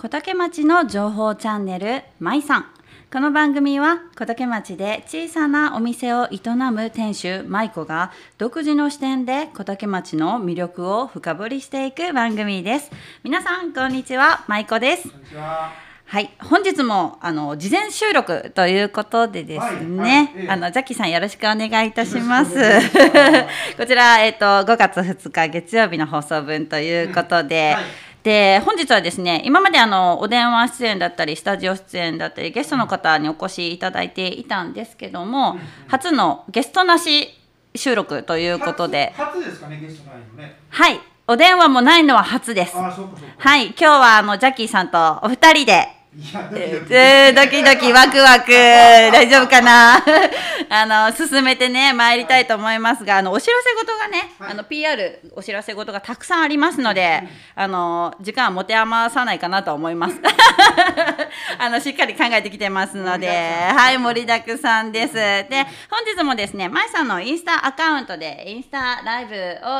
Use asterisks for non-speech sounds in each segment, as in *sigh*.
小竹町の情報チャンネルまいさん。この番組は小竹町で小さなお店を営む店主舞子が独自の視点で小竹町の魅力を深掘りしていく番組です。皆さんこんにちは。舞子です。こんにちは。はい。本日もあの事前収録ということでですはいはいあのジャッキーさんよろしくお願いいたします。*laughs* こちらえっ、と5月2日月曜日の放送分ということで、うんはいで本日はですね今まであのお電話出演だったりスタジオ出演だったりゲストの方にお越しいただいていたんですけども、初のゲストなし収録ということで初初ですかね、ゲストないのね。はいお電話もないのは初です。はい今日はあのジャッキーさんとお二人で。えー、ドキドキワクワク。*laughs* 大丈夫かな？*laughs* あの進めてね参りたいと思いますがあのお知らせ事がね、はい。あの PR お知らせ事がたくさんありますので、あの時間は持て余さないかなと思います。*laughs* あのしっかり考えてきてますので。はい盛りだくさんです。で本日もですねまいさんのインスタアカウントでインスタライブ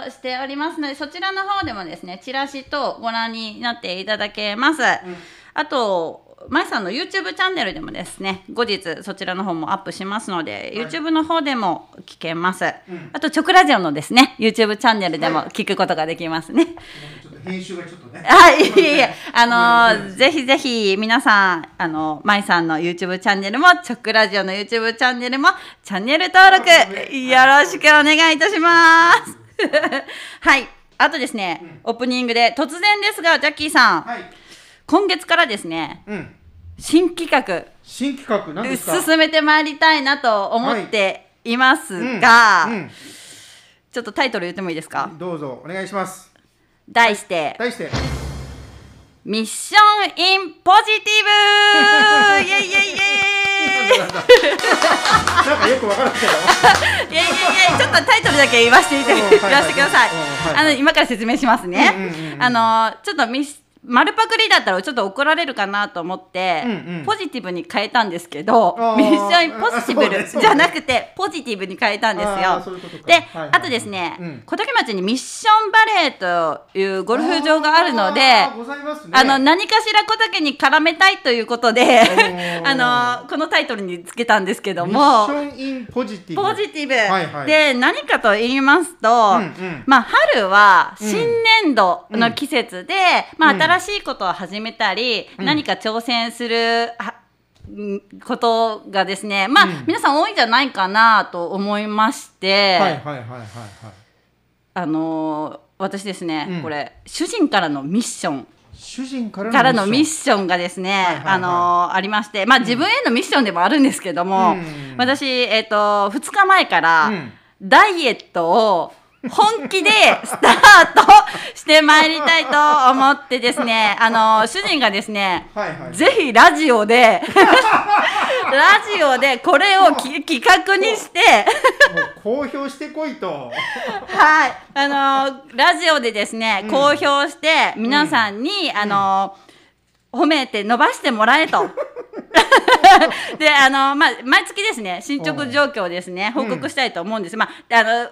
をしておりますのでそちらの方でもですねチラシとご覧になっていただけます、あと、まいさんの YouTube チャンネルでもですね、後日そちらの方もアップしますので、YouTube の方でも聞けます。あと、チョクラジオのですね、YouTube チャンネルでも聞くことができますね。編集がちょっとね。はい、いえいえ、あのぜひぜひ皆さん、あの、まいさんの YouTube チャンネルも、チョクラジオの YouTube チャンネルも、チャンネル登録、よろしくお願いいたします。はい。あとですね、オープニングで突然ですが、ジャッキーさん、はい。今月からですね、うん。新企画、新企画、何ですか？進めてまいりたいなと思ってい。ますが、うん。ちょっとタイトル言ってもいいですか？うん、どうぞ、お願いします。題して、題して。ミッションインポジティブ! *laughs* イエイイエイイエイ! *laughs* なんかよくわからんけど。*laughs* イエイイエイイエイ!ちょっとタイトルだけ言わせていたうんはい言わせてください。うんはいあの今から説明しますね、うんうんうんうん。あのちょっとミス丸パクリだったらちょっと怒られるかなと思って、うんうん。ポジティブに変えたんですけどミッションインポジティブ *laughs* あそうねそうね。じゃなくてポジティブに変えたんですよ。そういうで、はいはいはい。あとですね、うん。小竹町にミッションバレーというゴルフ場があるのであね。あの何かしら小竹に絡めたいということでー。*laughs* あのこのタイトルにつけたんですけどミッもションインポジティブ。ポジティブ、はいはい。で何かと言いますと、うんうん。まあ、春はうん。新年度の季節で、まあ、うん新しいことを始めたり、うん。何か挑戦することがですねまあ、うん。皆さん多いんじゃないかなと思いまして、はいはいはいはいはい。あのー私ですね、うん。これ主人からのミッション。主人からのミッシションがですね、はいはいはい。あのーありまして、まあ、自分へのミッションでもあるんですけども、うん。私、えっと2日前から、うん。ダイエットを本気でスタートしてまいりたいと思ってですね、*laughs* あのー主人がですね、はいはい。ぜひラジオで *laughs* ラジオでこれをき企画にして。公表してこいと。はい、あのーラジオでですね、うん。公表して皆さんに、あのー褒めて伸ばしてもらえと。*laughs* で、あのーまあ、毎月ですね、進捗状況をですね、報告したいと思うんです。まあ、あの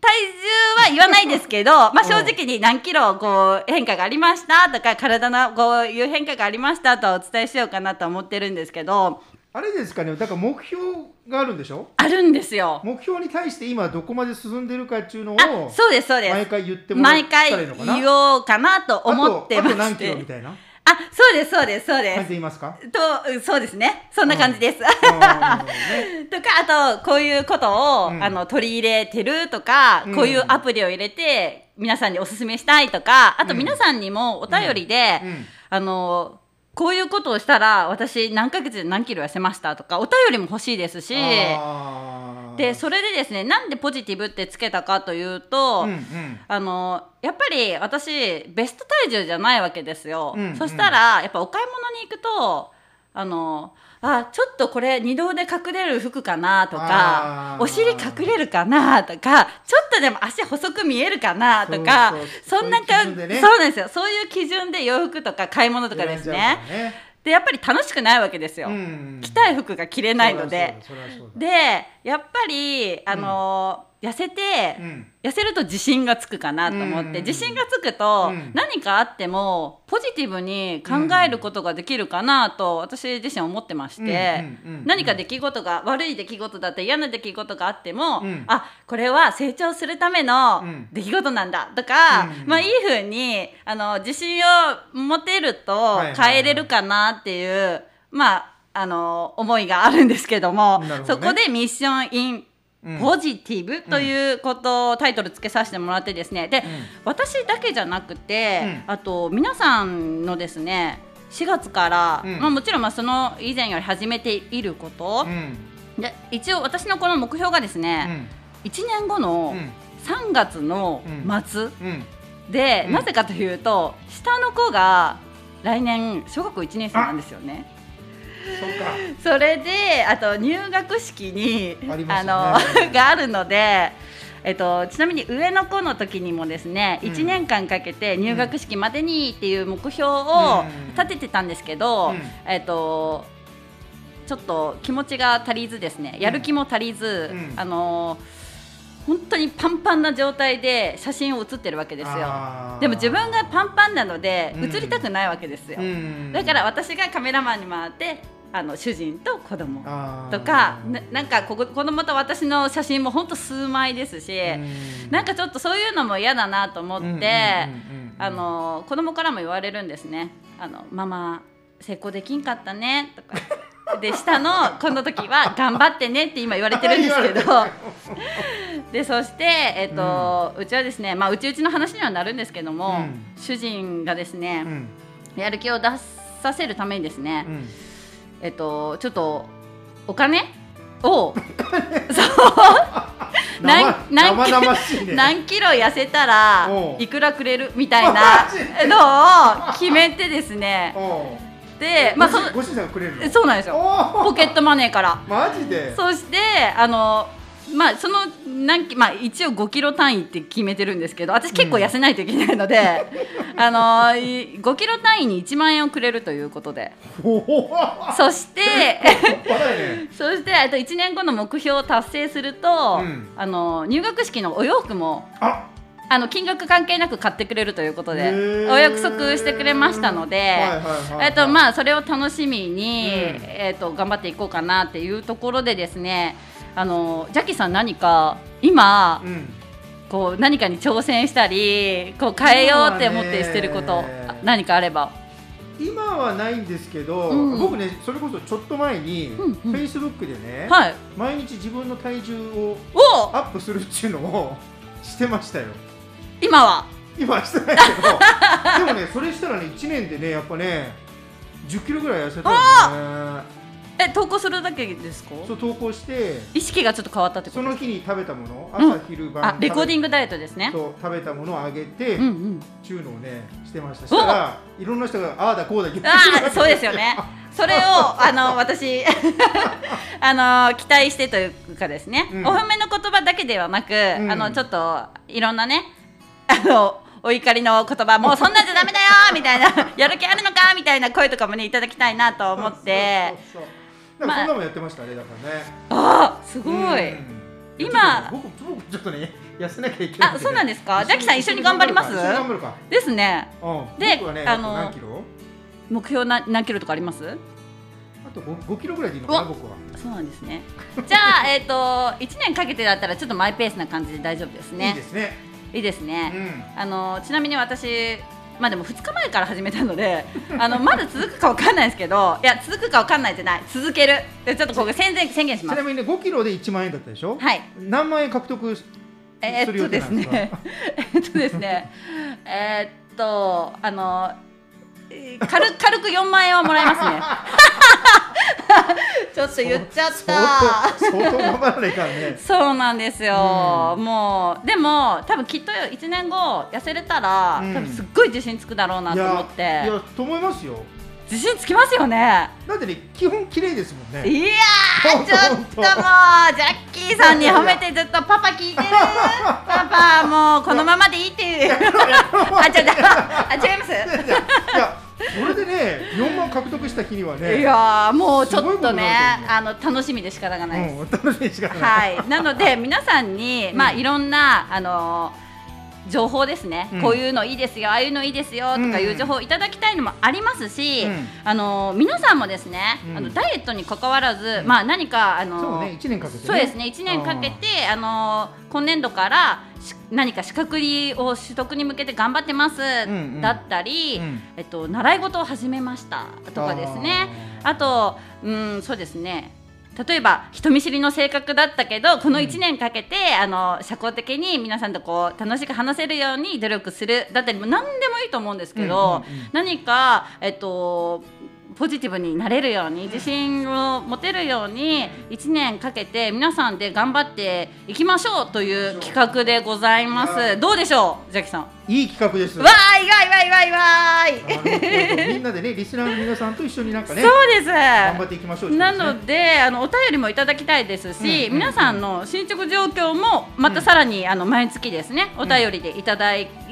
体重は言わないですけど、*laughs* まあ、正直に何キロこう変化がありましたとか体のこういう変化がありましたとお伝えしようかなと思ってるんですけど。あれですかね、だから目標があるんでしょ？あるんですよ。目標に対して今どこまで進んでるかっていうのあをそうですそうです。毎回言ってもらった毎回らいいのかな？言おうかなと思ってまあとあと何してキロみたいな？あそうですそうですそうです。すか？とうんそうですね。そんな感じです。*laughs* とかあとこういうことを、うん。あの取り入れてるとか、うん。こういうアプリを入れて皆さんにおすすめしたいとかあとうん。皆さんにもお便りで、うん。あのこういうことをしたら私何ヶ月で何キロ痩せましたとかお便りも欲しいですしでそれでですねなんでポジティブってつけたかというと、うんうん。あのやっぱり私ベスト体重じゃないわけですよ、うんうん。そしたらやっぱお買い物に行くとあのあちょっとこれ二度で隠れる服かなとかお尻隠れるかなとかちょっとでも足細く見えるかなとかそんなかそういう基準でね。そうなんですよ。そういう基準で洋服とか買い物とかですね。でやっぱり楽しくないわけですよ、うん。着たい服が着れないので。でやっぱりあの、痩せて、うん。痩せると自信がつくかなと思って、自信がつくと、うん。何かあってもポジティブに考えることができるかなと私自身思ってまして、何か出来事が悪い出来事だったり嫌な出来事があっても、うん。あこれは成長するためのうん。出来事なんだとか、うんまあいい風にあの自信を持てると変えれるかなっていう、まああの思いがあるんですけども。ね。そこでミッションインうんポジティブということをタイトルつけさせてもらってですね。で、ん。私だけじゃなくて、うん。あと皆さんのですね4月から、うん。まあ、もちろんまあその以前より始めていること。う、ん。で一応私のこの目標がですうね、ん。1年後のうん。3月の末。うん。で、うん。なぜかというと下の子が来年小学校1年生なんですよね。それであと入学式にありますのがあるので、えっと、ちなみに上の子の時にもですね、うん。1年間かけて入学式までにっていう目標をうん。立ててたんですけど、うん。えっとちょっと気持ちが足りずですね。やる気も足りず、うん。あの本当にパンパンな状態で写真を写ってるわけですよ。でも自分がパンパンなのでうん。写りたくないわけですよ、うん。だから私がカメラマンに回ってあの主人と子供とかななんかここ子供と私の写真も本当数枚ですし、うん。なんかちょっとそういうのも嫌だなと思って、子供からも言われるんですね「あのママ成功できんかったね」とか。*laughs* で下のこの時は「頑張ってね」って今言われてるんですけど。*laughs* でそして、えっとうちはですね、まあ、うちうちの話にはなるんですけども、うん。主人がですね、うん。やる気を出させるためにですね、うんえっとちょっとお金？を。なん生なん生々しいね。*laughs* 何キロ痩せたらいくらくれる？みたいな。*laughs* のを決めてですね。でまあそご主人がくれるの？そうなんですよ。おポケットマネーから。マジで？そしてあのまあその何キまあ一応5キロ単位って決めてるんですけど私結構痩せないといけないので、*laughs* あのい5キロ単位に1万円をくれるということで。そして *laughs* そしてえっと1年後の目標を達成すると、うん。あの入学式のお洋服もああの金額関係なく買ってくれるということでお約束してくれましたので、それを楽しみに、うん。えっと頑張っていこうかなっていうところでですねあのジャッキーさん何か今うん。こう何かに挑戦したりこう変えようって思ってしてること何かあれば。今はないんですけど、うん。僕ねそれこそちょっと前に、フェイスブックでね、はい。毎日自分の体重をおアップするっていうのを *laughs* してましたよ今は。今はしてないけど。*laughs* でもねそれしたらね1年でねやっぱね1 0キロぐらい痩せたよね。え投稿するだけですか？そう投稿して。意識がちょっと変わったってこと？その日に食べたものうん。朝昼晩、あレコーディンググダイエットですね。そう食べたものをあげて、うんうん。ちゅうのをねしてました。したらいろんな人がああだこうだ言ってああそうですよね。それを *laughs* あの私 *laughs* あの期待してというかですね、うん。お褒めの言葉だけではなく、ん。あのちょっといろんなねあのお怒りの言葉もうそんなんじゃダメだよみたいな *laughs* やる気あるのかみたいな声とかもねいただきたいなと思って。そんなもんやってましたねだからね。あーすごい、うん。今僕僕ちょっとね痩せなきゃいけない。あそうなんですか？ジャッキさん一緒に頑張ります？一緒に頑張るかですね。うん。でねあのあと何キロ？目標な何キロとかあります？あと 5, 5キロぐらいでいいのかなお僕は。そうなんですね。じゃあえっ、と1年かけてだったらちょっとマイペースな感じで大丈夫ですね。いいですねいいですね、うん。あのちなみに私まあでも2日前から始めたので *laughs* あのまだ続くかわかんないですけどいや続くかわかんないじゃない。続ける。でちょっとここ宣言宣言します。ちなみにね5キロで1万円だったでしょ？はい。何万円獲得する予定ですなんですか？ね *laughs* えっとですね。えーっとあのえー軽軽く4万円はもらえますね。*laughs* ちょっと言っちゃった。相当頑張らないからね。そうなんですよ、うん。もうでも多分きっと1年後痩せれたら、うん。多分すっごい自信つくだろうないと思っやいてやと思いますよ自信つきますよね。だってね基本綺麗ですもんね。いやちょっともうジャッキーさんに褒めてずっとパパ聞いてる。*laughs* パパもうこのままでいいっていう。*laughs* あちょっとあ違います。いやそれでね4万獲得した日にはねいやーもうちょっとねになるとあの楽しみで仕方がないです。うん、楽しみにしかない、はい、なので皆さんに、まあ、うん。いろんな、あのー情報ですね、うん。こういうのいいですよああいうのいいですよとかいう情報をいただきたいのもありますし、うん。あのー皆さんもですね、うん。あのダイエットに関わらず、うん。まあ、何か、あのーそうね1年かけて、ね、そうですね1年かけてあのー今年度からし何か資格を取得に向けて頑張ってます、んだったり、うん。えっと、習い事を始めましたとかですね。あとうんそうですね例えば人見知りの性格だったけどこの1年かけて、あの社交的に皆さんとこう楽しく話せるように努力する。だったりも何でもいいと思うんですけど、何か、えっと、ポジティブになれるように自信を持てるように1年かけて皆さんで頑張っていきましょうという企画でございます。どうでしょう、ジャキさん？いい企画ですわーいわいわいわいわーい。みんなでねリスナーの皆さんと一緒になんかねそうです。頑張っていきましょうってことなのであのお便りもいただきたいですし、うんうん皆さんの進捗状況もまたさらに、あの毎月ですねお便りでいただいて、うん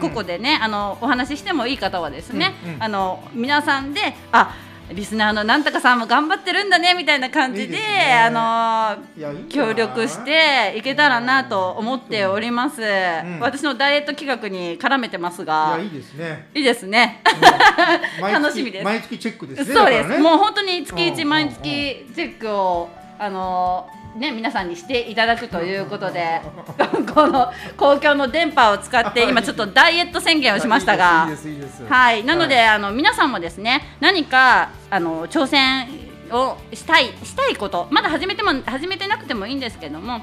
ここでねあのお話ししてもいい方はですね、うんうんあの皆さんであリスナーのなんとかさんも頑張ってるんだねみたいな感じでね。あの協力していけたらなと思っております、ん。私のダイエット企画に絡めてますいがやいいですね。いいですね。*laughs* 楽しみです。毎月チェックですねそうです、ね。もう本当に月うん1毎月チェックをあのね皆さんにしていただくということで *laughs* この公共の電波を使って今ちょっとダイエット宣言をしましたがいいですいいではい。なので、あの皆さんもですね何かあの挑戦をしたいしたいことまだ始めても始めてなくてもいいんですけども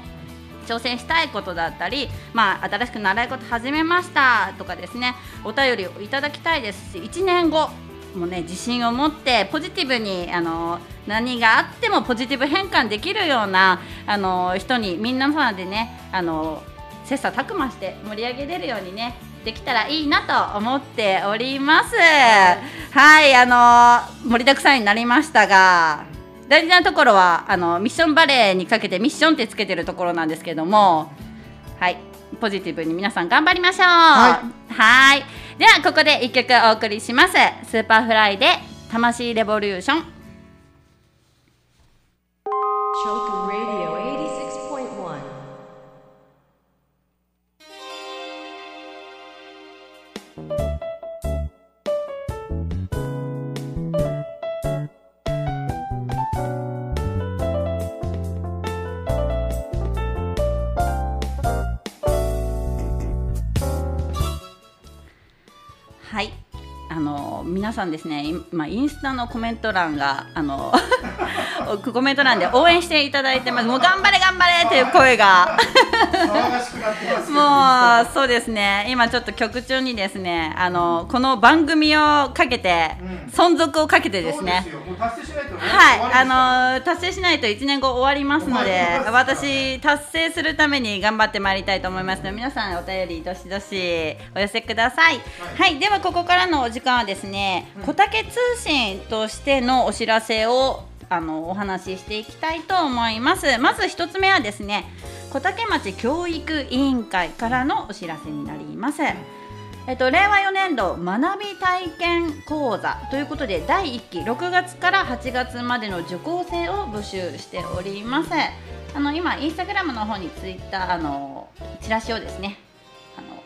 挑戦したいことだったり、まあ、新しく習い事始めましたとかですねお便りをいただきたいですし1年後もね自信を持ってポジティブにあの何があってもポジティブ変換できるようなあの人にみんなさんでねあの切磋琢磨して盛り上げれるようにねできたらいいなと思っております。はい、あの盛りだくさんになりましたが大事なところはあのミッションバレーにかけてミッションってつけてるところなんですけどもはいポジティブに皆さん頑張りましょう。ははいではここで一曲お送りします。スーパーフライで魂レボリューション。皆さんですね今インスタのコメント欄があのコメント欄で応援していただいてます。もう頑張れ頑張れという声が。もうそうですね。今ちょっと曲中にですねあのこの番組をかけて、うん。存続をかけてですね。そうですよ。もう達成しないとねはい、あの達成しないと1年後終わりますので私達成するために頑張ってまいりたいと思いますので皆さんお便りどしどしお寄せください。はい、ではここからのお時間はですね小竹通信としてのお知らせをあのお話ししていきたいと思います。まず一つ目はですね小竹町教育委員会からのお知らせになります。えっと、令和4年度学び体験講座ということで第1期6月から8月までの受講生を募集しております。あの今インスタグラムの方にツイッターのチラシをですねあの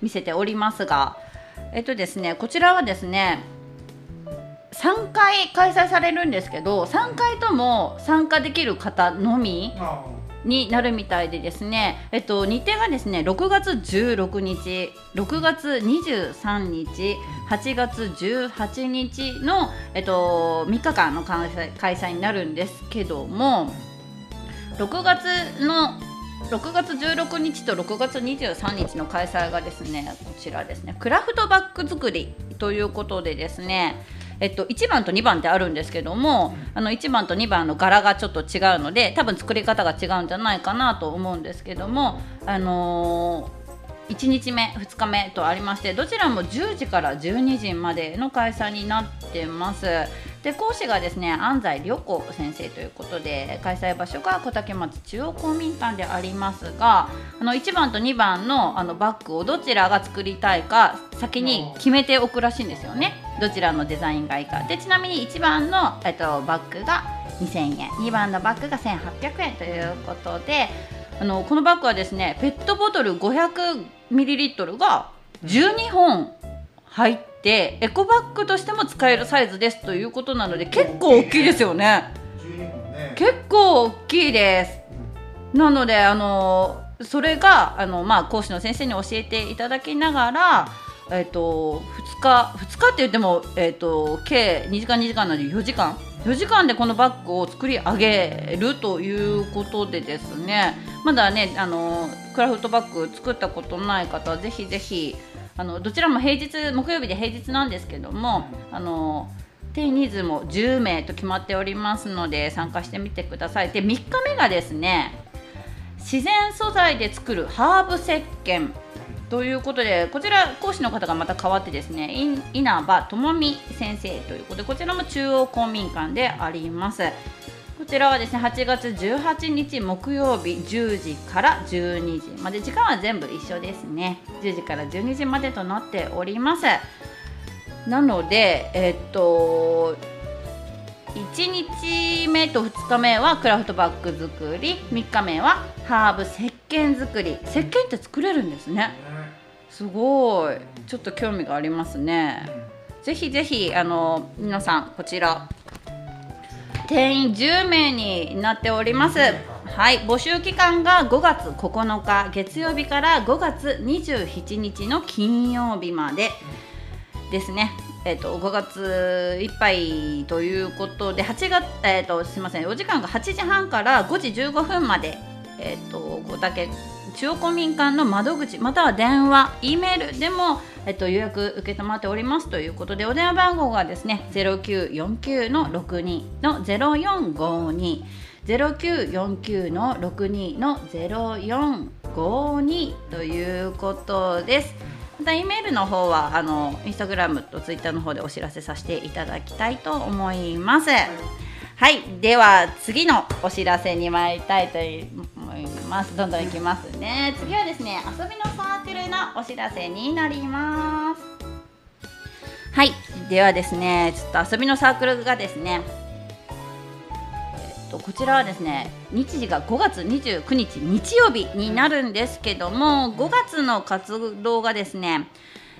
見せておりますがえっとですねこちらはですね3回開催されるんですけど3回とも参加できる方のみあになるみたいでですね、えっと、日程がですね6月16日6月23日8月18日の、えっと、3日間の開催開催になるんですけども6月の6月16日と6月23日の開催がですねこちらですねクラフトバッグ作りということでですねえっと、1番と2番ってあるんですけども、あの1番と2番の柄がちょっと違うので多分作り方が違うんじゃないかなと思うんですけども、あのー1日目2日目とありましてどちらも10時から12時までの開催になってます。で講師がですね安西良子先生ということで開催場所が小竹町中央公民館でありますがあの1番と2番のあのバッグをどちらが作りたいか先に決めておくらしいんですよね。どちらのデザインがいいか。でちなみに1番の、えっと、バッグが2000円。2番のバッグが1800円ということであのこのバッグはですねペットボトル 500ml が12本入ってエコバッグとしても使えるサイズですということなので結構大きいですよね。12本ね。結構大きいです。なのであのそれがあの、まあ、講師の先生に教えていただきながら、えっと2日2日って言っても、えっと計2時間2時間なので4時間？4時間でこのバッグを作り上げるということでですね。まだねあのクラフトバッグ作ったことない方はぜひぜひあのどちらも平日木曜日で平日なんですけどもあの定員人数も10名と決まっておりますので参加してみてください。で3日目がですね自然素材で作るハーブ石鹸ということでこちら講師の方がまた変わってですねい稲葉智美先生ということでこちらも中央公民館であります。こちらはですね8月18日木曜日10時から12時まで時間は全部一緒ですね。10時から12時までとなっております。なのでえっと1日目と2日目はクラフトバッグ作り3日目はハーブ石鹸作り。石鹸って作れるんですね。すごい。ちょっと興味がありますね。ぜひぜひあの皆さんこちら定員10名になっております。はい。募集期間が5月9日月曜日から5月27日の金曜日までですね。えっと5月いっぱいということで8月、えっとすみませんお時間が8時半から5時15分まで、えっと小竹中央公民館の窓口または電話 E メールでも、えっと予約受け止まっておりますということでお電話番号がですね0949の62の0452 0949の62の0452ということです。また E メールの方はあのインスタグラムとツイッターの方でお知らせさせていただきたいと思います。はい、では次のお知らせに参りたいと思います。どんどんいきますね。次はですね、遊びのサークルのお知らせになります。はい、ではですね、ちょっと遊びのサークルがですね、とこちらはですね、日時が5月29日日曜日になるんですけども、5月の活動がですね、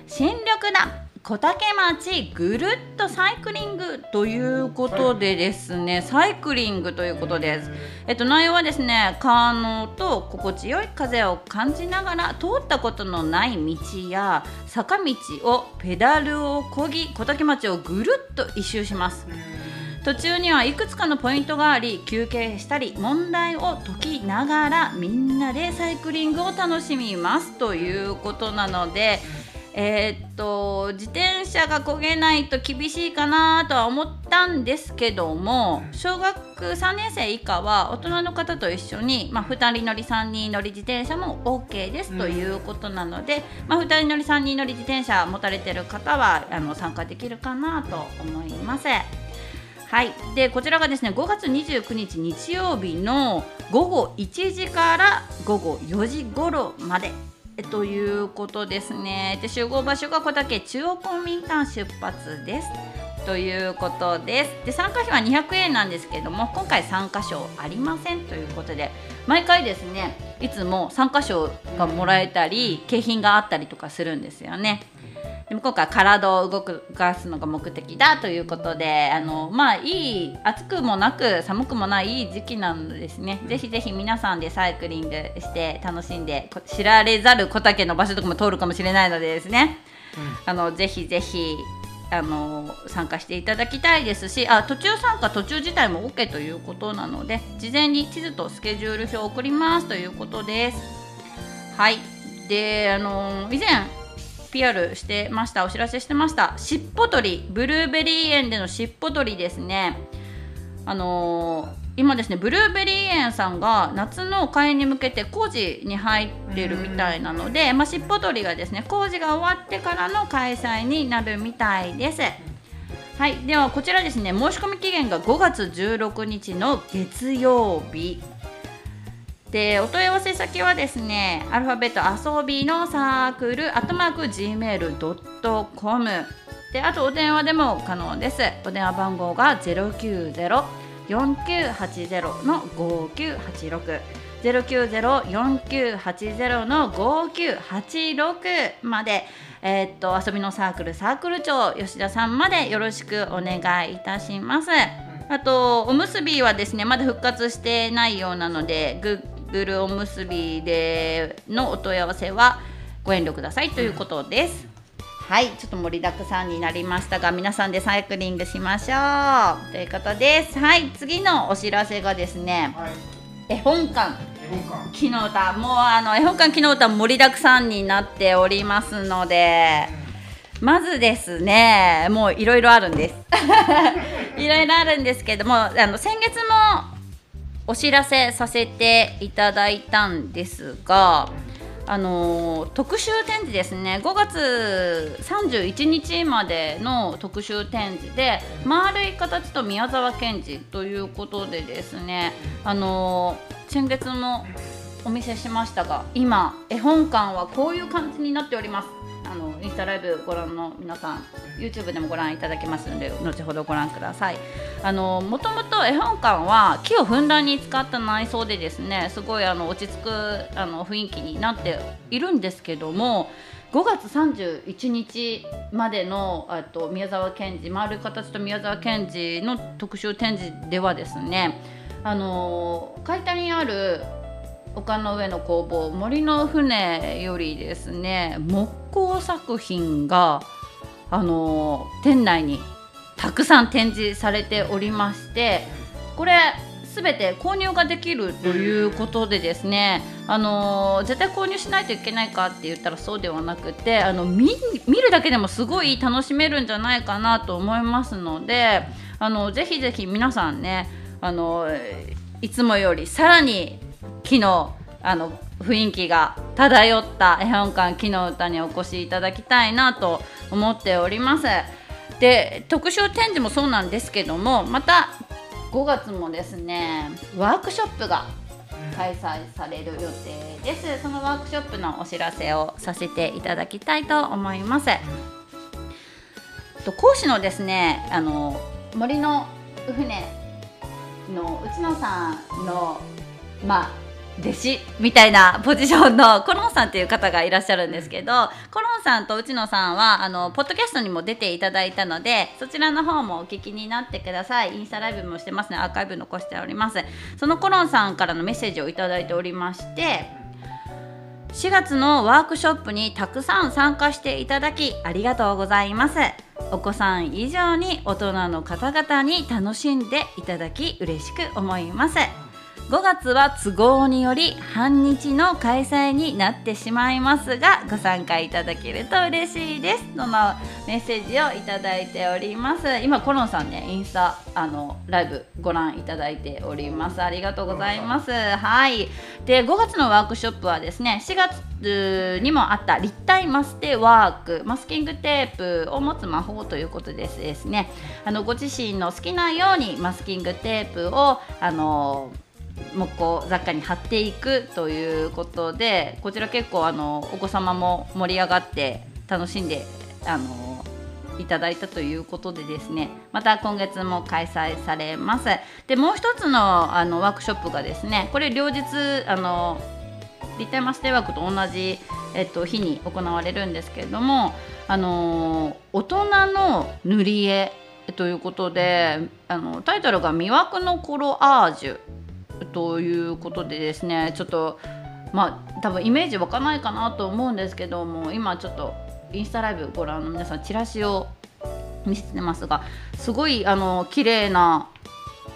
新緑だ小竹町ぐるっとサイクリングということでですねサイクリングということです。えっと内容はですね川のと心地よい風を感じながら通ったことのない道や坂道をペダルをこぎ小竹町をぐるっと一周します。途中にはいくつかのポイントがあり休憩したり問題を解きながらみんなでサイクリングを楽しみますということなので。えーっと自転車が焦げないと厳しいかなとは思ったんですけども小学3年生以下は大人の方と一緒に、まあ、2人乗り3人乗り自転車も OK ですということなので、まあ、2人乗り3人乗り自転車持たれてる方はあの参加できるかなと思います。はい、でこちらがですね5月29日日曜日の午後1時から午後4時頃まで。ということですね。で集合場所が小竹中央公民館出発です。ということです。で参加費は200円なんですけれども今回参加賞ありませんということで毎回ですねいつも参加賞がもらえたり景品があったりとかするんですよね。でも今回体を動かすのが目的だということであのまあいい暑くもなく寒くもないいい時期なのでですね。ぜひぜひ皆さんでサイクリングして楽しんでこ知られざる小竹の場所とかも通るかもしれないのでですね、あのぜひぜひあの参加していただきたいですしあ途中参加途中自体も OK ということなので事前に地図とスケジュール表を送りますということです。はい。であの以前 PR してました。お知らせしてました。しっぽ取りブルーベリー園でのしっぽ取りですね。あのー今ですねブルーベリー園さんが夏の開園に向けて工事に入ってるみたいなので、まあ、しっぽ取りがですね工事が終わってからの開催になるみたいです。はい、ではこちらですね申し込み期限が5月16日の月曜日でお問い合わせ先はですねアルファベット遊びのサークルアットマーク gmail.com であとお電話でも可能です。お電話番号が090-4980の5986 090-4980の5986まで、えーっと遊びのサークルサークル長吉田さんまでよろしくお願いいたします。あとおむすびはですねまだ復活してないようなので Google おむすびでのお問い合わせはご遠慮くださいということです。はい、ちょっと盛りだくさんになりましたが皆さんでサイクリングしましょうということです。はい、次のお知らせがですねはい絵本館絵本館木の歌もうあの絵本館木の歌盛りだくさんになっておりますのでまずですねもういろいろあるんですいろいろあるんですけどもあの先月もお知らせさせていただいたんですがあの特集展示ですね。5月31日までの特集展示で丸い形と宮沢賢治ということでですねあの先月もお見せしましたが今絵本館はこういう感じになっております。インスタライブご覧の皆さん YouTube でもご覧いただけますので後ほどご覧ください。あのもともと絵本館は木をふんだんに使った内装でですねすごいあの落ち着くあの雰囲気になっているんですけども5月31日までのと宮沢賢治丸い形と宮沢賢治の特集展示ではですねあの海底にある丘の上の工房森の船よりですね木工作品があの店内にたくさん展示されておりましてこれ全て購入ができるということでですね、あの絶対購入しないといけないかって言ったらそうではなくてあの見見るだけでもすごい楽しめるんじゃないかなと思いますのであのぜひぜひ皆さんねあのいつもよりさらに昨日あの雰囲気が漂った絵本館木の歌にお越しいただきたいなと思っております。で特集展示もそうなんですけどもまた5月もですねワークショップが開催される予定ですそのワークショップのお知らせをさせていただきたいと思いますと講師のですねあの森の船の内野さんのまあ弟子みたいなポジションのコロンさんという方がいらっしゃるんですけどコロンさんと内野さんはあのポッドキャストにも出ていただいたのでそちらの方もお聞きになってください。インスタライブもしてますね。アーカイブ残しております。そのコロンさんからのメッセージをいただいておりまして4月のワークショップにたくさん参加していただきありがとうございます。お子さん以上に大人の方々に楽しんでいただき嬉しく思います。5月は都合により半日の開催になってしまいますがご参加いただけると嬉しいです。とのメッセージをいただいております？今コロンさんねインスタあのライブご覧いただいております。ありがとうございます。はい。で5月のワークショップはですね4月にもあった立体マステワークマスキングテープを持つ魔法ということですですね。あのご自身の好きなようにマスキングテープをあの木工雑貨に貼っていくということでこちら結構あのお子様も盛り上がって楽しんであのいただいたということでですね。また今月も開催されます。でもう一つのあのワークショップがですねこれ両日あの立体マステワークと同じ、えっと、日に行われるんですけれどもあの大人の塗り絵ということであのタイトルが「魅惑のコロアージュ」ということでですねちょっとまあ多分イメージ湧かないかなと思うんですけども今ちょっとインスタライブご覧の皆さんチラシを見せてますがすごいあの綺麗な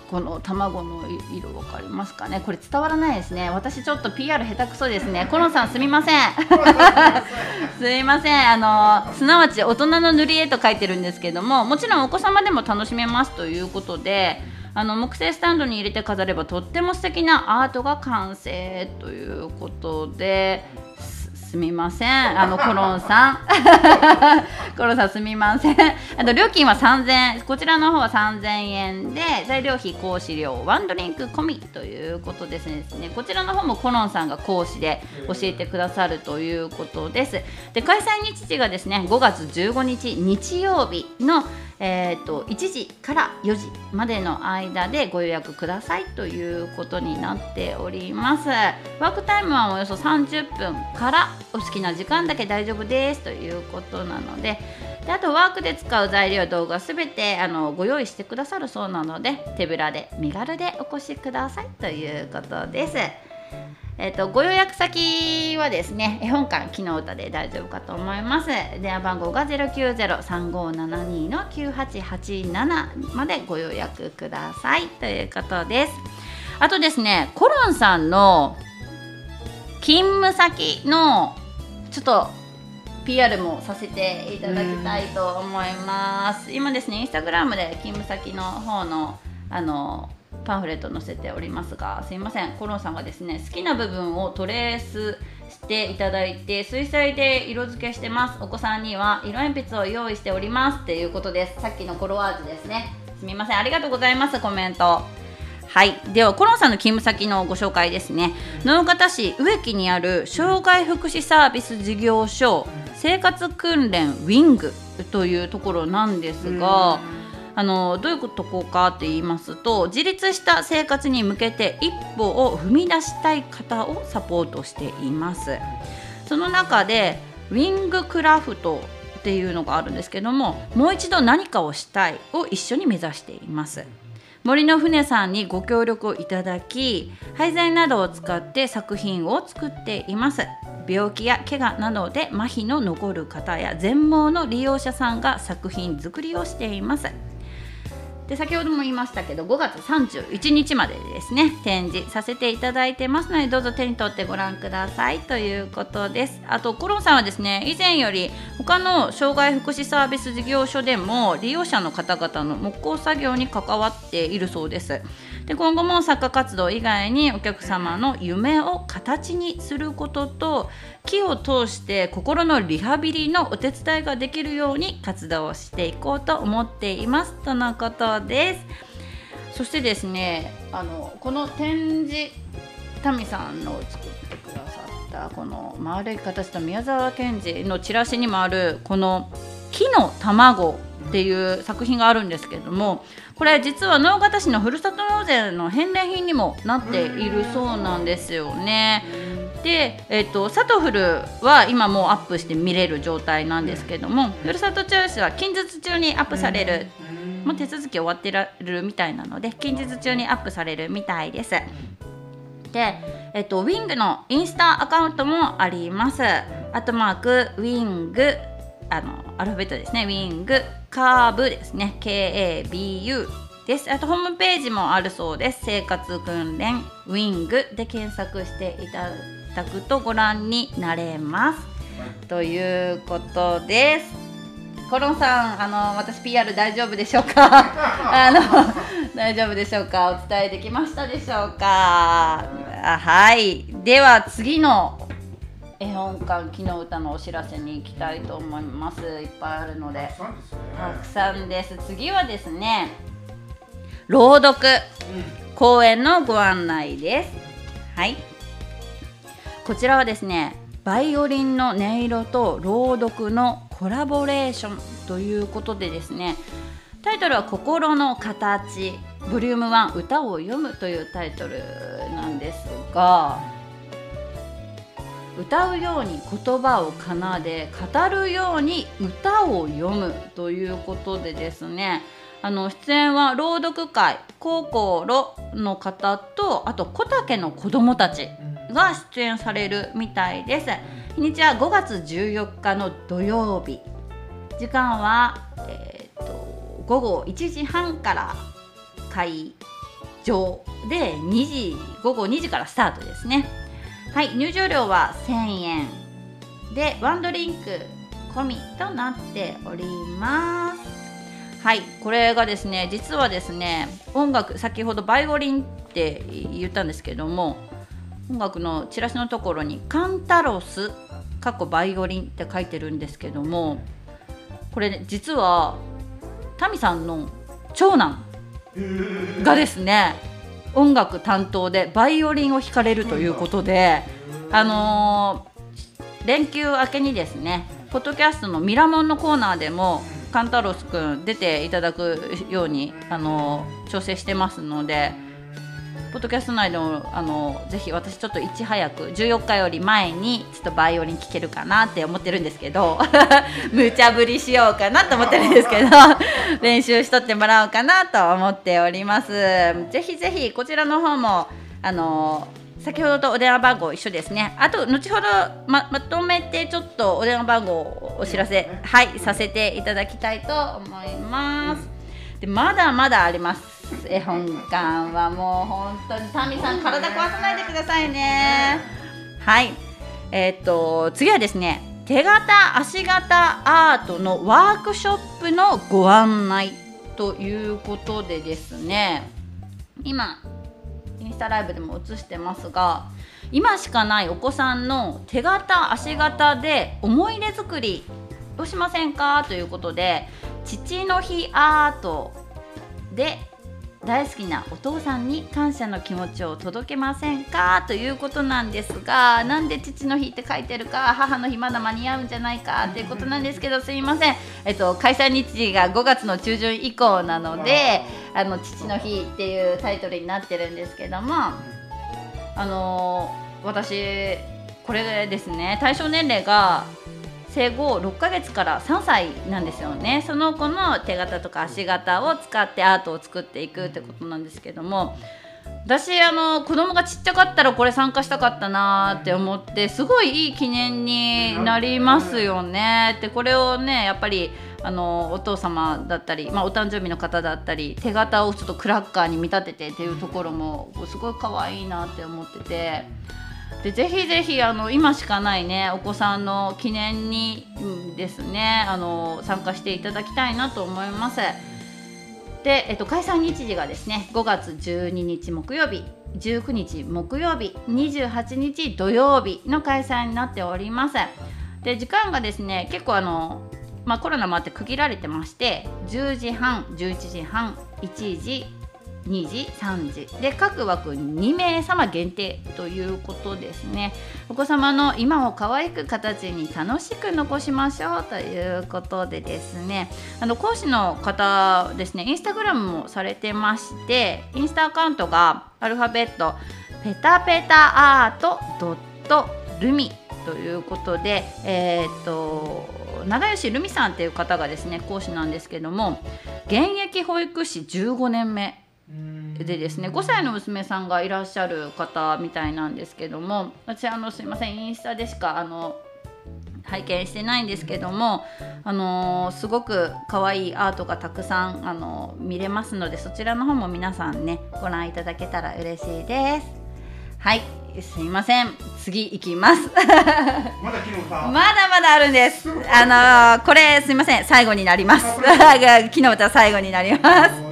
この卵の色分かりますかね？これ伝わらないですね。私ちょっと PR 下手くそですね。コロンさんすみません。*laughs* すいません。あのすなわち大人の塗り絵と書いてるんですけどももちろんお子様でも楽しめますということであの木製スタンドに入れて飾ればとっても素敵なアートが完成ということですみません。*laughs* あのコロンさん。*laughs* コロンさんすみません。あの料金は3000円。こちらの方は3000円で材料費講師料ワンドリンク込みということですね。こちらの方もコロンさんが講師で教えてくださるということです。で開催日時がですね5月15日日曜日のえー、と1時から4時までの間でご予約くださいということになっております。ワークタイムはおよそ30分からお好きな時間だけ大丈夫ですということなのでであとワークで使う材料動画すべてあのご用意してくださるそうなので手ぶらで身軽でお越しくださいということです。えーと、ご予約先はですね絵本館木の歌で大丈夫かと思います。電話番号が090-3572の9887までご予約ください。ということです。あとですねコロンさんの勤務先のちょっと PR もさせていただきたいと思います。今ですねインスタグラムで勤務先の方のあのパンフレット載せておりますがすいません。コロンさんがですね好きな部分をトレースしていただいて水彩で色付けしてます。お子さんには色鉛筆を用意しております。っていうことです。さっきのコロワージュですね。すみません。ありがとうございます。コメント。はい。ではコロンさんの勤務先のご紹介ですね。直方市植木にある障害福祉サービス事業所生活訓練ウィングというところなんですが、あのどういうとこかって言いますと自立した生活に向けて一歩を踏み出したい方をサポートしています。その中でウィングクラフトっていうのがあるんですけどももう一度何かをしたいを一緒に目指しています。森の船さんにご協力をいただき廃材などを使って作品を作っています。病気や怪我などで麻痺の残る方や全盲の利用者さんが作品作りをしています。で先ほども言いましたけど5月31日までですね展示させていただいてますのでどうぞ手に取ってご覧くださいということです。あとコロンさんはですね以前より他の障害福祉サービス事業所でも利用者の方々の木工作業に関わっているそうです。で今後も作家活動以外にお客様の夢を形にすることと木を通して心のリハビリのお手伝いができるように活動をしていこうと思っていますとのことです。そしてですねあのこの展示タミさんの作ってくださったこの丸い形の宮沢賢治のチラシにもあるこの木の卵っていう作品があるんですけれどもこれ実は直方市のふるさと納税の返礼品にもなっているそうなんですよね。で、えっと、サトフルは今もうアップして見れる状態なんですけどもふるさとチョイスは近日中にアップされるもう手続き終わってらるみたいなので近日中にアップされるみたいです。で、えっと、ウィングのインスタアカウントもあります。あとマークウィングあのアルファベットですねウィングカーブですね KABU ですあとホームページもあるそうです生活訓練ウィングで検索していただくとご覧になれますということですコロンさん、あの私 PR 大丈夫でしょうか？*laughs* あの大丈夫でしょうか？お伝えできましたでしょうか？あはい。では次の絵本館木の歌のお知らせに行きたいと思います。いっぱいあるので。たくさんです。次はですね朗読、公演のご案内です。はい。こちらはですねバイオリンの音色と朗読のコラボレーションということでですねタイトルは「心の形」ボリューム1歌を読むというタイトルなんですが歌うように言葉を奏で語るように歌を読むということでですね。あの出演は朗読会高校の方とあと小竹の子どもたちが出演されるみたいです。日にちは5月14日の土曜日。時間は、えーと、午後1時半から会場で2時午後2時からスタートですね。はい入場料は1000円。でワンドリンク込みとなっております。はいこれがですね実はですね音楽先ほどバイオリンって言ったんですけども音楽のチラシのところにカンタロスかっこバイオリンって書いてるんですけどもこれ、ね、実はタミさんの長男がですね音楽担当でバイオリンを弾かれるということで、あのー連休明けにですねポッドキャストのミラモンのコーナーでもカンタロスくん出ていただくように、あのー調整してますのでポッドキャスト内でも、あのーぜひ私ちょっといち早く14日より前にちょっとバイオリン聴けるかなって思ってるんですけど *laughs* 無茶ぶりしようかなと思ってるんですけど *laughs* 練習しとってもらおうかなと思っております。ぜひぜひこちらの方もあの先ほどとお電話番号一緒ですね。あと後ほどままとめてちょっとお電話番号をお知らせはいさせていただきたいと思います。でまだまだあります絵本館はもう本当にタミさん体壊さないでくださいね。はい。えーっと次はですね手形足形アートのワークショップのご案内ということでですね今インスタライブでも映してますが今しかないお子さんの手形足形で思い出作りをしませんか？ということで父の日アートで大好きなお父さんに感謝の気持ちを届けませんか？ということなんですがなんで父の日って書いてるか母の日まだ間に合うんじゃないかということなんですけどすいません、えっと、開催日時が5月の中旬以降なので「あの父の日」っていうタイトルになってるんですけどもあの私これですね対象年齢が生後6ヶ月から3歳なんですよねその子の手形とか足形を使ってアートを作っていくってことなんですけども私あの子供がちっちゃかったらこれ参加したかったなって思ってすごいいい記念になりますよね。でこれをねやっぱりあのお父様だったり、まあ、お誕生日の方だったり手形をちょっとクラッカーに見立ててっていうところもすごい可愛いなって思ってて。でぜひぜひあの今しかないねお子さんの記念にですねあの参加していただきたいなと思います。で、えっと、開催日時がですね5月12日木曜日19日木曜日28日土曜日の開催になっております。で時間がですね結構あの、まあ、コロナもあって区切られてまして10時半11時半1時2時3時。で各枠2名様限定ということですね。お子様の今を可愛く形に楽しく残しましょうということでですね。あの講師の方ですねインスタグラムもされてましてインスタアカウントがアルファベットペタペタアートドットルミということでえーっと長吉ルミさんっていう方がですね講師なんですけども現役保育士15年目でですね5歳の娘さんがいらっしゃる方みたいなんですけども私あのすいませんインスタでしかあの拝見してないんですけども、あのーすごく可愛いアートがたくさん、あのー見れますのでそちらの方も皆さんねご覧いただけたら嬉しいです。はいすいません次行きます。まだ昨日さ、*laughs* まだまだあるんです。あのーこれすいません最後になります。*laughs* 昨日また最後になります。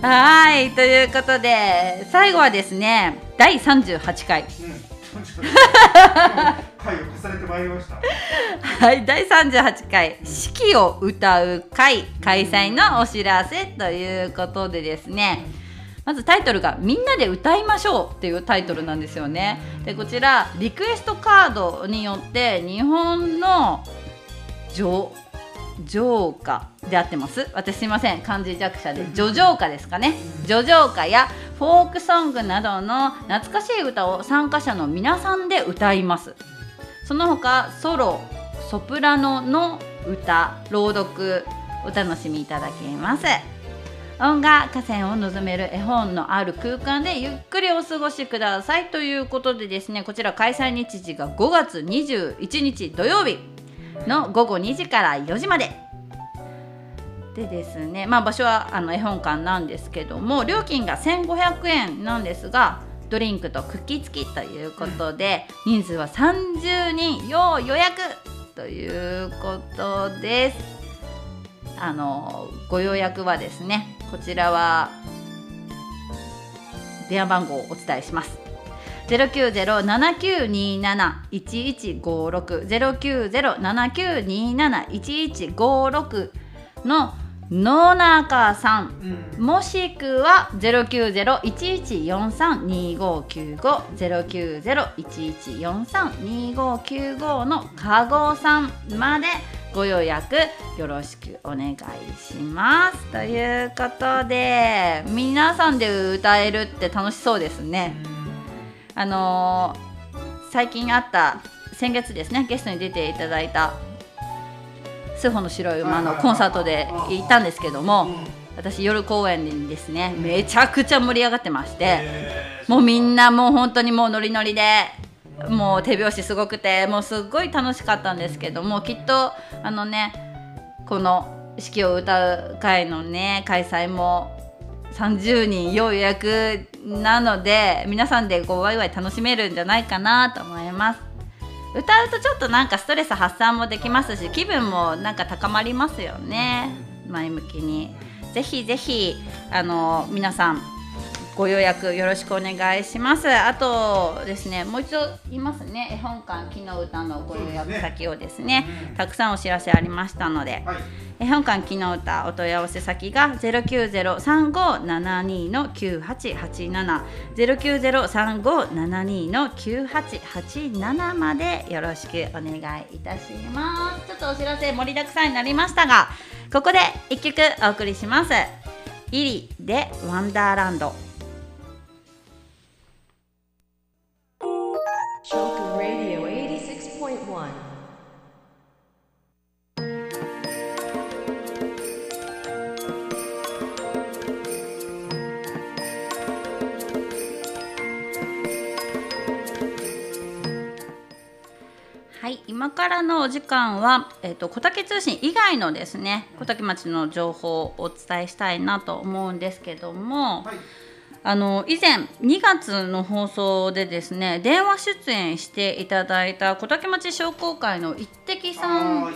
はいということで最後はですね第38回回を重ねてまいりました。はい第38回「四季を歌う会」開催のお知らせということでですねまずタイトルが「みんなで歌いましょう」っていうタイトルなんですよね。でこちらリクエストカードによって日本の女女歌で合ってます。私すいません。漢字弱者で。女女歌ですかね。女女歌やフォークソングなどの懐かしい歌を参加者の皆さんで歌います。その他ソロソプラノの歌朗読お楽しみいただけます。音楽河川を望める絵本のある空間でゆっくりお過ごしください。ということでですねこちら開催日時が5月21日土曜日。の午後2時から4時まで。でですねまあ場所はあの絵本館なんですけども料金が1500円なんですがドリンクとクッキー付きということで人数は30人要予約ということです。あのご予約はですねこちらは電話番号をお伝えします。090-7927-1156 090-7927-1156の野中さん。うん。もしくは090-1143-2595 090-1143-2595のかごさんまでご予約よろしくお願いします。ということで皆さんで歌えるって楽しそうですねあのー最近あった先月ですねゲストに出ていただいたスホの白い馬のコンサートで行ったんですけども私夜公演にですねめちゃくちゃ盛り上がってましてもうみんなもう本当にもうノリノリでもう手拍子すごくてもうすっごい楽しかったんですけどもきっとあのねこの「四季を歌う会」のね開催も30人要予約なので皆さんでこうワイワイ楽しめるんじゃないかなと思います。歌うとちょっとなんかストレス発散もできますし気分もなんか高まりますよね。前向きに。ぜひぜひあの皆さんご予約よろしくお願いします。あとですねもう一度言いますね。絵本館木の歌のご予約先をですねたくさんお知らせありましたので、はい。絵本館木の歌お問い合わせ先が090-3572の9887 090-3572の9887までよろしくお願いいたします。ちょっとお知らせ盛りだくさんになりましたがここで一曲お送りします。イリでワンダーランドはい、今からのお時間は、えっと小竹通信以外のですね小竹町の情報をお伝えしたいなと思うんですけども、はい。あの以前2月の放送でですね電話出演していただいた小竹町商工会の一滴さあん。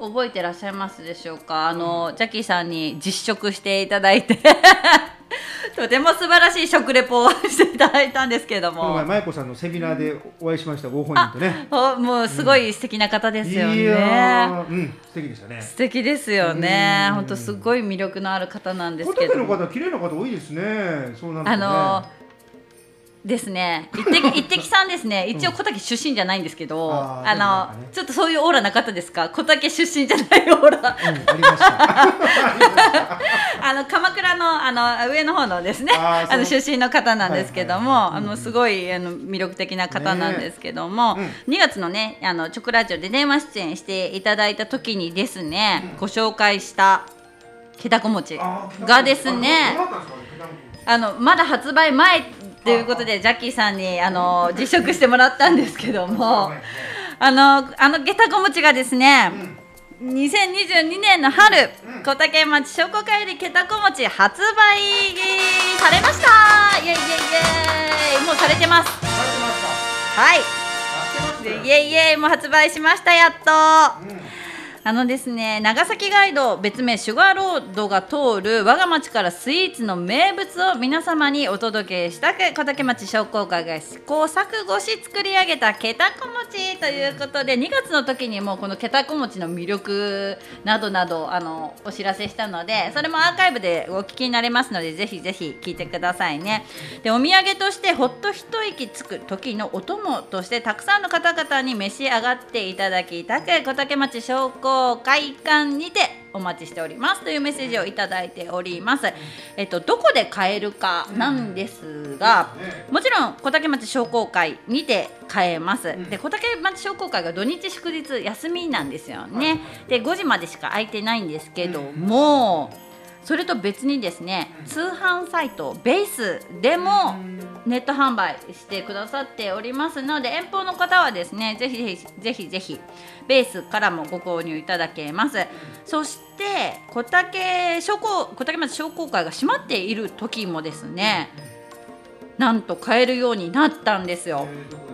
覚えてらっしゃいますでしょうか？あの、ジャッキーさんに実食していただいて *laughs* とても素晴らしい食レポをしていただいたんですけどもこの前、まゆこさんのセミナーでお会いしました、ご本人とね。おもうすごい素敵な方ですよね。うん、素敵でしたね。素敵ですよね。うん本当すごい魅力のある方なんです小けども。竹の方、綺麗な方多いですね。そうなるとね。あのですね。一滴 *laughs* 一滴さんですね。一応小竹出身じゃないんですけど、あーあでもなんかねのちょっとそういうオーラなかったですか。小竹出身じゃないオーラ。うん、ありました。*laughs* あの鎌倉のあの上の方のですね。あの出身の方なんですけども、あのすごいあの魅力的な方なんですけども、ね2月のねあのチョクラジオで電話出演していただいた時にですね、ご紹介した気だこ餅がですねあのまだ発売前ということでジャッキーさんにあの実食してもらったんですけどもはいあのあの下駄小餅がですね2022年の春小竹町商工会で下駄小餅発売されました。イエイイエイイエイ。もうされてます。はい。イエイイエイ。もう発売しましたやっと。うんあのですね長崎ガイド別名シュガーロードが通る我が町からスイーツの名物を皆様にお届けしたく小竹町商工会が試行錯誤し作り上げたけたこ餅ということで2月の時にもこのけたこ餅の魅力などなどあのお知らせしたのでそれもアーカイブでお聞きになれますのでぜひぜひ聞いてくださいね。でお土産としてほっと一息つく時のお供としてたくさんの方々に召し上がっていただきたく小竹町商工会館にてお待ちしておりますというメッセージをいただいております。えっとどこで買えるかなんですが、もちろん小竹町商工会にて買えます。で小竹町商工会が土日祝日休みなんですよね。で5時までしか空いてないんですけども。それと別にですね通販サイトベースでもネット販売してくださっておりますので遠方の方はですねぜひぜひぜひぜひベースからもご購入いただけます。そして小竹商工小竹町商工会が閉まっている時もですねなんと買えるようになったんですよ。えー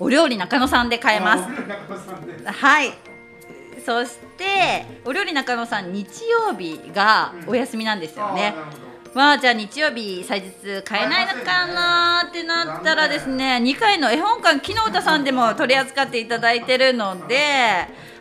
お料理中野さんで買えます。はい。そしてお料理中野さん日曜日がお休みなんですよね。あーなるほまあじゃあ日曜日祭日買えないのかなってなったらですね2回の絵本館木の歌さんでも取り扱っていただいてるので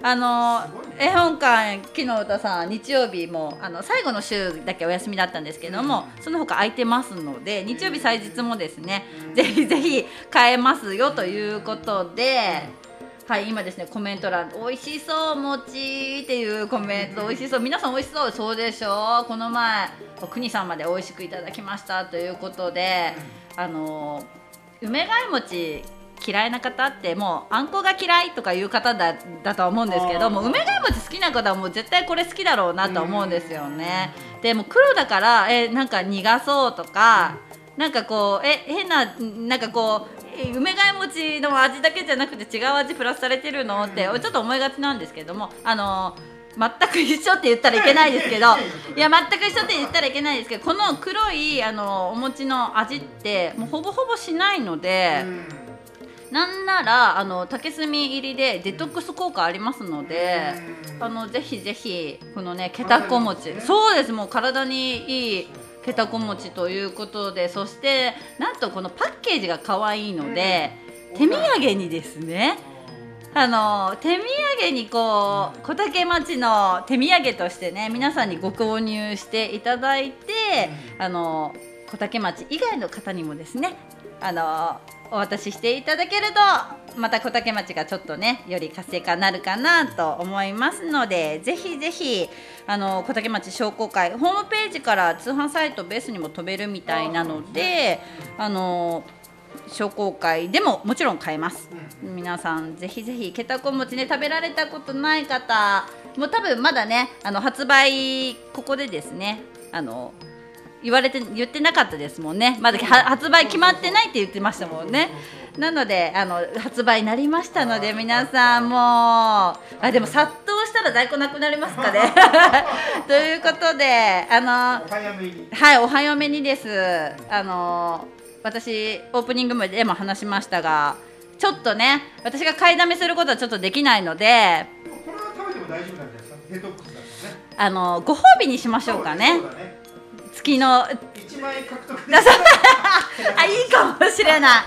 あの絵本館木の歌さん日曜日もあの最後の週だけお休みだったんですけどもその他空いてますので日曜日祭日もですねぜひぜひ買えますよということで。はい、今ですね、コメント欄、美味しそう、餅っていうコメント、美味しそう、皆さん美味しそう、そうでしょう。この前、国さんまで美味しくいただきましたということで、あの梅貝餅。嫌いな方ってもうあんこが嫌いとかいう方だだとは思うんですけども梅貝餅好きな方はもう絶対これ好きだろうなと思うんですよね。でも黒だからえなんか苦そうとかなんかこうえ変ななんかこうえ梅貝餅の味だけじゃなくて違う味プラスされてるの？ってちょっと思いがちなんですけどもあの全く一緒って言ったらいけないですけど *laughs* いや全く一緒って言ったらいけないですけどこの黒いあのお餅の味ってもうほぼほぼしないので。なんならあの竹炭入りでデトックス効果ありますので、あのぜひぜひこのねけたこ餅。そうです。もう体にいいけたこ餅ということでそしてなんとこのパッケージが可愛いので、手土産にですねあの手土産にこう小竹町の手土産としてね皆さんにご購入していただいて、あの小竹町以外の方にもですねあのお渡ししていただけるとまた小竹町がちょっとねより活性化になるかなと思いますのでぜひぜひあの小竹町商工会ホームページから通販サイトベースにも飛べるみたいなのであの商工会でももちろん買えます、皆さんぜひぜひけたこ餅ね食べられたことない方もう多分まだねあの発売ここでですねあの言われて言ってなかったですもんね。まだは発売決まってないって言ってましたもんね。なのであの発売になりましたので皆さんも。あでも殺到したら在庫なくなりますかね。*laughs* ということであのはいお早めにです。あの私オープニングでも話しましたがちょっとね私が買いだめすることはちょっとできないのでこれは食べても大丈夫なんじゃないですか？デトックスだね。あのご褒美にしましょうかね月のあ1万円獲得で *laughs* いいかもしれない。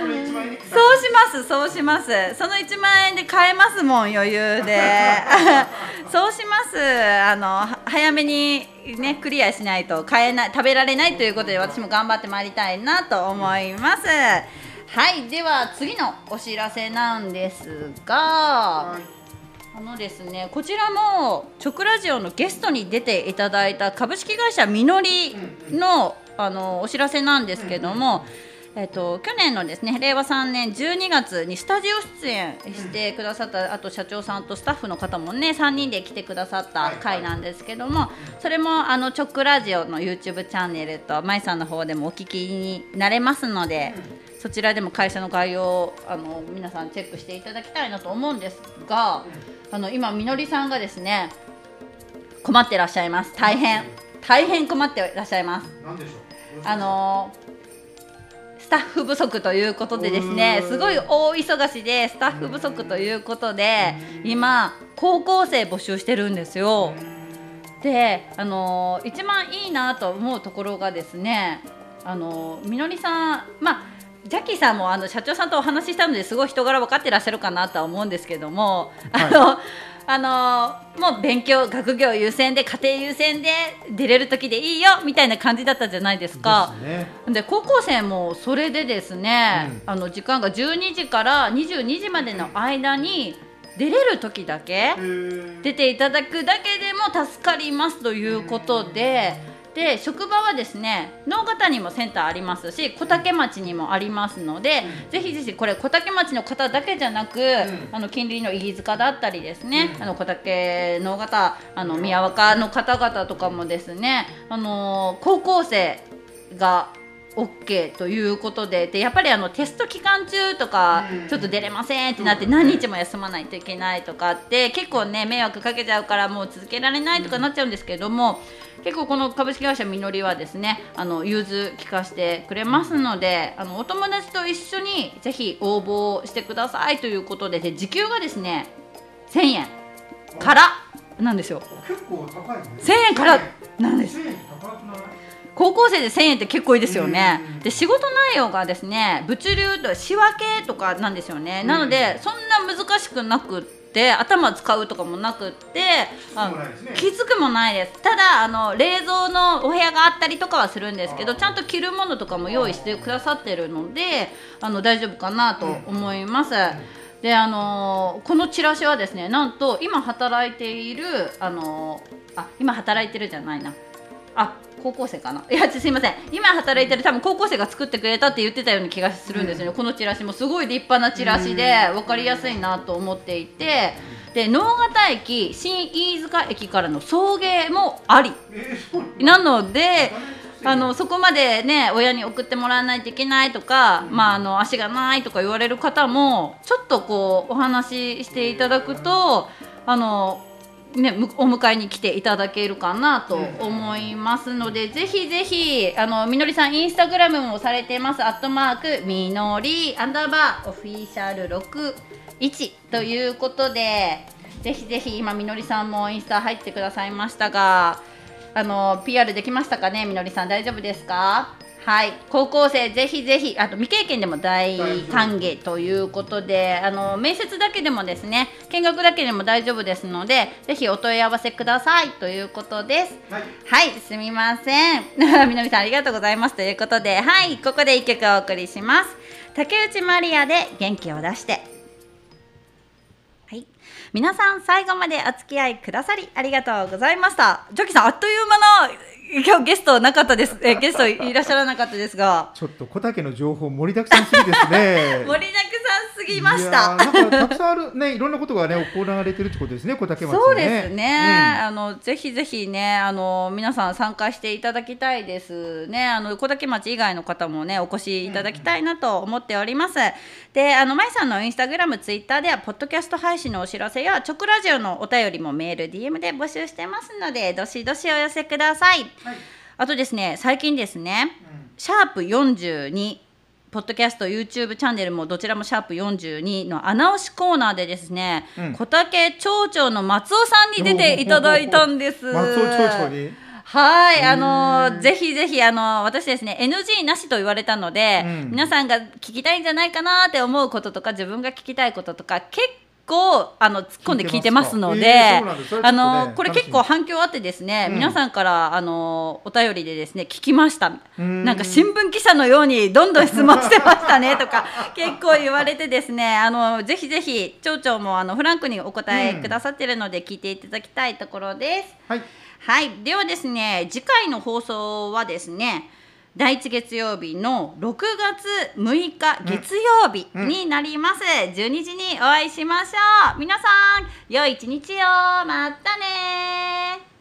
それ1万円でそうしますそうします。その1万円で買えますもん余裕で。*laughs* そうします。あのは早めにねクリアしないと買えない食べられないということで私も頑張ってまいりたいなと思います。はいでは次のお知らせなんですがはいあのですねこちらも直ラジオのゲストに出ていただいた株式会社みのりのあのお知らせなんですけども、えっと去年のですね令和3年12月にスタジオ出演してくださったあと社長さんとスタッフの方もね3人で来てくださった回なんですけどもそれもあの直ラジオの YouTube チャンネルとまいさんの方でもお聞きになれますので。そちらでも会社の概要をあの皆さんチェックしていただきたいなと思うんですが、あの今みのりさんがですね困ってらっしゃいます。大変。大変困ってらっしゃいます。なんでしょう？あのスタッフ不足ということでですねすごい大忙しでスタッフ不足ということで今高校生募集してるんですよ。であの一番いいなと思うところがですねあのみのりさんまあジャッキーさんもあの社長さんとお話ししたのですごい人柄分かってらっしゃるかなとは思うんですけども、あのあのもう勉強学業優先で家庭優先で出れる時でいいよみたいな感じだったじゃないですか。ですねで高校生もそれでですね、あの時間が12時から22時までの間に出れる時だけ出ていただくだけでも助かりますということで。で職場はですね農方にもセンターありますし小竹町にもありますので、ぜひぜひこれ小竹町の方だけじゃなく、あの近隣の飯塚だったりですね、あの小竹農方あの宮若の方々とかもですねあの高校生が OK ということででやっぱりあのテスト期間中とかうん。ちょっと出れませんってなって何日も休まないといけないとかって結構ね迷惑かけちゃうからもう続けられないとかなっちゃうんですけども結構この株式会社みのりはですねあの融通聞かせてくれますのであのお友達と一緒にぜひ応募してくださいということでで時給がですね1000円からなんですよ。結構高いね。1000円からなんです。1000円高くない？こ高校生で1000円って結構いいですよね。うん。で仕事内容がですね物流と仕分けとかなんですよね。なのでそんな難しくなくって頭使うとかもなくってあそうなんですね。きつくもないです。ただあの冷蔵のお部屋があったりとかはするんですけどちゃんと着るものとかも用意してくださってるのであの大丈夫かなと思います。であのーこのチラシはですねなんと今働いているあのーあ今働いてるじゃないな。あ高校生かな？いやすいません。今働いてる多分高校生が作ってくれたって言ってたような気がするんですよね、このチラシもすごい立派なチラシで分かりやすいなと思っていて。で能形駅新飯塚駅からの送迎もあり。なのであのそこまでね親に送ってもらわないといけないとか、まあ、あの足がないとか言われる方もちょっとこうお話ししていただくとあの、ね、むお迎えに来ていただけるかなと思いますので、ぜひぜひあのみのりさんインスタグラムもされてます。アットマークみのりアンダーバーオフィシャル61ということでぜひぜひ今みのりさんもインスタ入ってくださいましたが。あの PR できましたかね？みのりさん大丈夫ですか？はい。高校生ぜひぜひあと未経験でも大歓迎ということであの面接だけでもですね見学だけでも大丈夫ですのでぜひお問い合わせください。ということです。はい。はい。すみません。*laughs* みのりさんありがとうございます。ということではい。ここで一曲お送りします。竹内まりやで元気を出して。はい、皆さん最後までお付き合いくださりありがとうございました。ジョキさんあっという間の今日ゲストなかったです。えゲストいらっしゃらなかったですが、*laughs* ちょっと小竹の情報盛りだくさんすぎですね *laughs* 盛りだくすぎました。たくさんあるね *laughs* いろんなことがね行われてるってことですね小竹町ね。そうですね、あのぜひぜひねあの皆さん参加していただきたいですね。あの小竹町以外の方もねお越しいただきたいなと思っております、であのまいさんのインスタグラムツイッターではポッドキャスト配信のお知らせや直ラジオのお便りもメール DM で募集してますのでどしどしお寄せください、はい。あとですね最近ですね、シャープ42ポッドキャスト YouTube チャンネルもどちらもシャープ42の穴押しコーナーでですね、うん。小竹町長の松尾さんに出ていただいたんです。松尾町長に？はい、あのぜひぜひあの私ですね NG なしと言われたので、うん。皆さんが聞きたいんじゃないかなって思うこととか自分が聞きたいこととか結構あの突っ込んで聞いてますので、あのこれ結構反響あってですね、うん。皆さんからあのお便りでですね聞きました。ん。なんか新聞記者のようにどんどん質問してましたねとか *laughs* 結構言われてですねあのぜひぜひ町長もあのフランクにお答えくださってるので聞いていただきたいところです。はい。はい、ではですね次回の放送はですね第1月曜日の6月6日月曜日になります、12時にお会いしましょう。皆さん良い一日を。またね